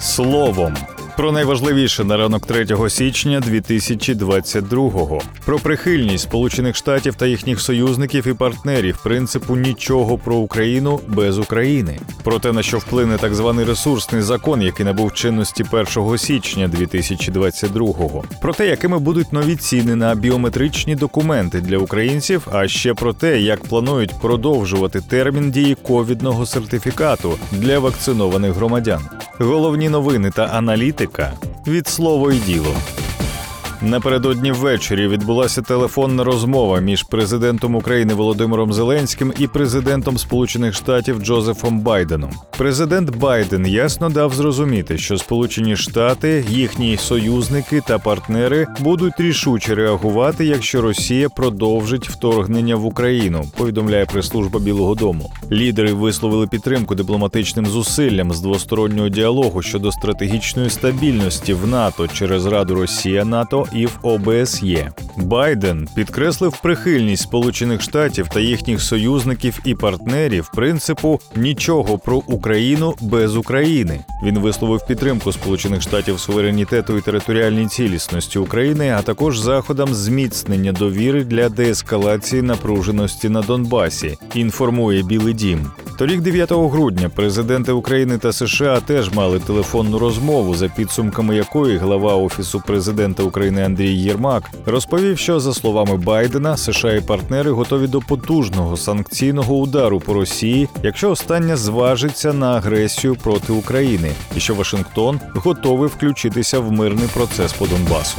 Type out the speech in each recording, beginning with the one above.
словом. Про найважливіше на ранок 3 січня 2022-го. про прихильність Сполучених Штатів та їхніх союзників і партнерів принципу нічого про Україну без України, про те на що вплине так званий ресурсний закон, який набув чинності 1 січня 2022-го. про те, якими будуть нові ціни на біометричні документи для українців, а ще про те, як планують продовжувати термін дії ковідного сертифікату для вакцинованих громадян. Головні новини та аналітика від слово й діло. Напередодні ввечері відбулася телефонна розмова між президентом України Володимиром Зеленським і президентом Сполучених Штатів Джозефом Байденом. Президент Байден ясно дав зрозуміти, що Сполучені Штати, їхні союзники та партнери будуть рішуче реагувати, якщо Росія продовжить вторгнення в Україну. Повідомляє прес-служба Білого Дому. Лідери висловили підтримку дипломатичним зусиллям з двостороннього діалогу щодо стратегічної стабільності в НАТО через Раду Росія НАТО і в ОБСЄ. Байден підкреслив прихильність Сполучених Штатів та їхніх союзників і партнерів принципу нічого про Україну без України. Він висловив підтримку Сполучених Штатів суверенітету і територіальній цілісності України, а також заходам зміцнення довіри для деескалації напруженості на Донбасі. Інформує Білий Дім. Торік, 9 грудня, президенти України та США теж мали телефонну розмову, за підсумками якої глава офісу президента України Андрій Єрмак розповів, що за словами Байдена, США і партнери готові до потужного санкційного удару по Росії, якщо остання зважиться на агресію проти України, і що Вашингтон готовий включитися в мирний процес по Донбасу.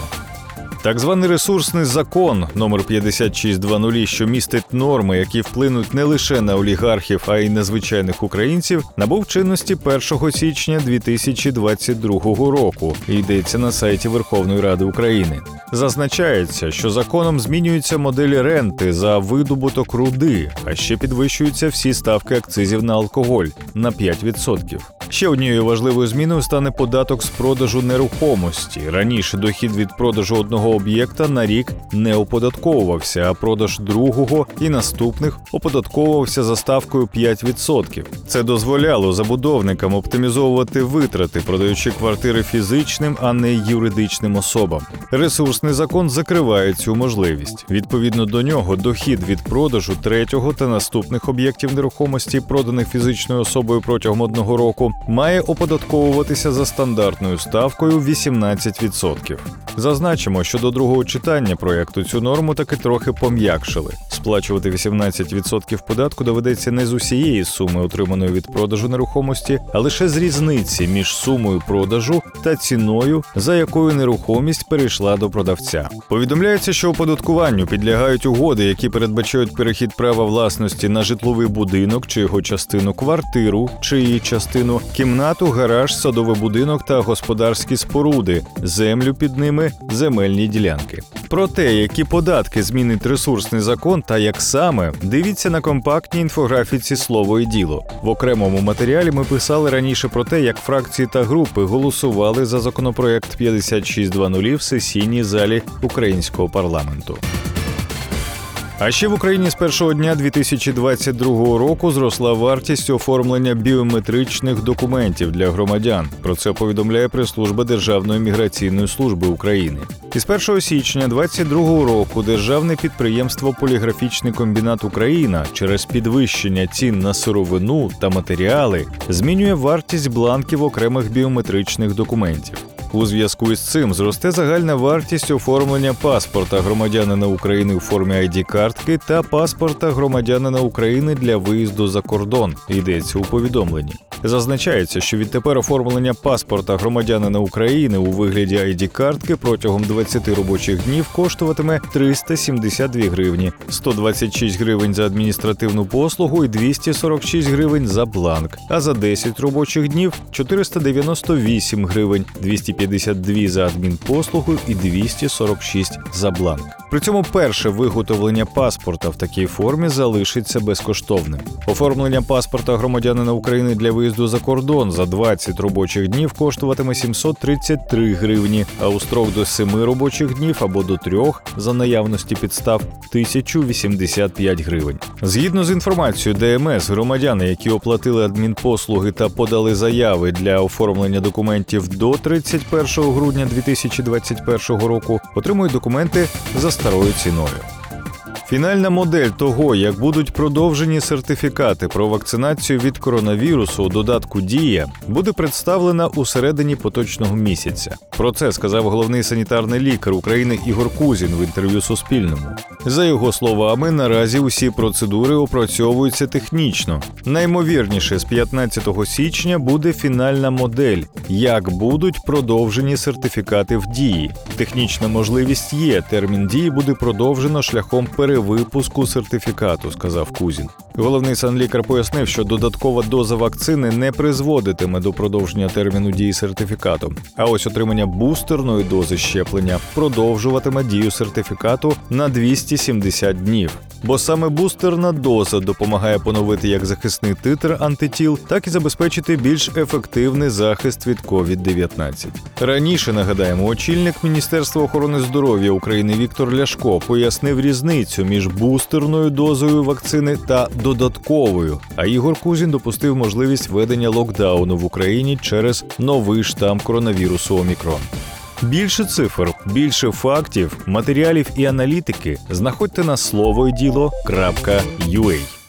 Так званий ресурсний закон номер 5620, що містить норми, які вплинуть не лише на олігархів, а й на звичайних українців, набув чинності 1 січня 2022 року. і Йдеться на сайті Верховної Ради України. Зазначається, що законом змінюються моделі ренти за видобуток руди, а ще підвищуються всі ставки акцизів на алкоголь на 5%. Ще однією важливою зміною стане податок з продажу нерухомості. Раніше дохід від продажу одного об'єкта на рік не оподатковувався, а продаж другого і наступних оподатковувався за ставкою 5%. Це дозволяло забудовникам оптимізовувати витрати, продаючи квартири фізичним, а не юридичним особам. Ресурсний закон закриває цю можливість. Відповідно до нього, дохід від продажу третього та наступних об'єктів нерухомості, проданих фізичною особою протягом одного року, має оподатковуватися за стандартною ставкою 18%. Зазначимо, що до другого читання проекту цю норму таки трохи пом'якшили. Сплачувати 18% податку доведеться не з усієї суми, отриманої від продажу нерухомості, а лише з різниці між сумою продажу та ціною, за якою нерухомість перейшла до продавця. Повідомляється, що оподаткуванню підлягають угоди, які передбачають перехід права власності на житловий будинок чи його частину квартиру, чи її частину, кімнату, гараж, садовий будинок та господарські споруди, землю під ними, земельні ділянки. Про те, які податки змінить ресурсний закон та як саме, дивіться на компактній інфографіці слово і діло. В окремому матеріалі ми писали раніше про те, як фракції та групи голосували за законопроект 5620 в сесійній залі українського парламенту. А ще в Україні з першого дня 2022 року зросла вартість оформлення біометричних документів для громадян. Про це повідомляє прес-служба Державної міграційної служби України. Із 1 січня 2022 року державне підприємство Поліграфічний комбінат Україна через підвищення цін на сировину та матеріали змінює вартість бланків окремих біометричних документів. У зв'язку із цим зросте загальна вартість оформлення паспорта громадянина України у формі id картки та паспорта громадянина України для виїзду за кордон. Йдеться у повідомленні. Зазначається, що відтепер оформлення паспорта громадянина України у вигляді id картки протягом 20 робочих днів коштуватиме 372 гривні, 126 гривень за адміністративну послугу і 246 гривень за бланк. А за 10 робочих днів 498 гривень, 250 252 за адмінпослугу і 246 за бланк. При цьому перше виготовлення паспорта в такій формі залишиться безкоштовним. Оформлення паспорта громадянина України для виїзду за кордон за 20 робочих днів коштуватиме 733 гривні, а у строк до 7 робочих днів або до 3 за наявності підстав 1085 гривень. Згідно з інформацією ДМС, громадяни, які оплатили адмінпослуги та подали заяви для оформлення документів до 31 грудня 2021 року, отримують документи за старою ціною. Фінальна модель того, як будуть продовжені сертифікати про вакцинацію від коронавірусу у додатку Дія, буде представлена у середині поточного місяця. Про це сказав головний санітарний лікар України Ігор Кузін в інтерв'ю Суспільному. За його словами, наразі усі процедури опрацьовуються технічно. Наймовірніше, з 15 січня буде фінальна модель, як будуть продовжені сертифікати в дії. Технічна можливість є. Термін дії буде продовжено шляхом перевипуску сертифікату, сказав Кузін. Головний санлікар пояснив, що додаткова доза вакцини не призводитиме до продовження терміну дії сертифікату. А ось отримання бустерної дози щеплення продовжуватиме дію сертифікату на 270 днів. Бо саме бустерна доза допомагає поновити як захисний титр антитіл, так і забезпечити більш ефективний захист від COVID-19. Раніше нагадаємо, очільник Міністерства охорони здоров'я України Віктор Ляшко пояснив різницю між бустерною дозою вакцини та додатковою. А Ігор Кузін допустив можливість введення локдауну в Україні через новий штам коронавірусу Омікрон. Більше цифр, більше фактів, матеріалів і аналітики знаходьте на слово діло.юей.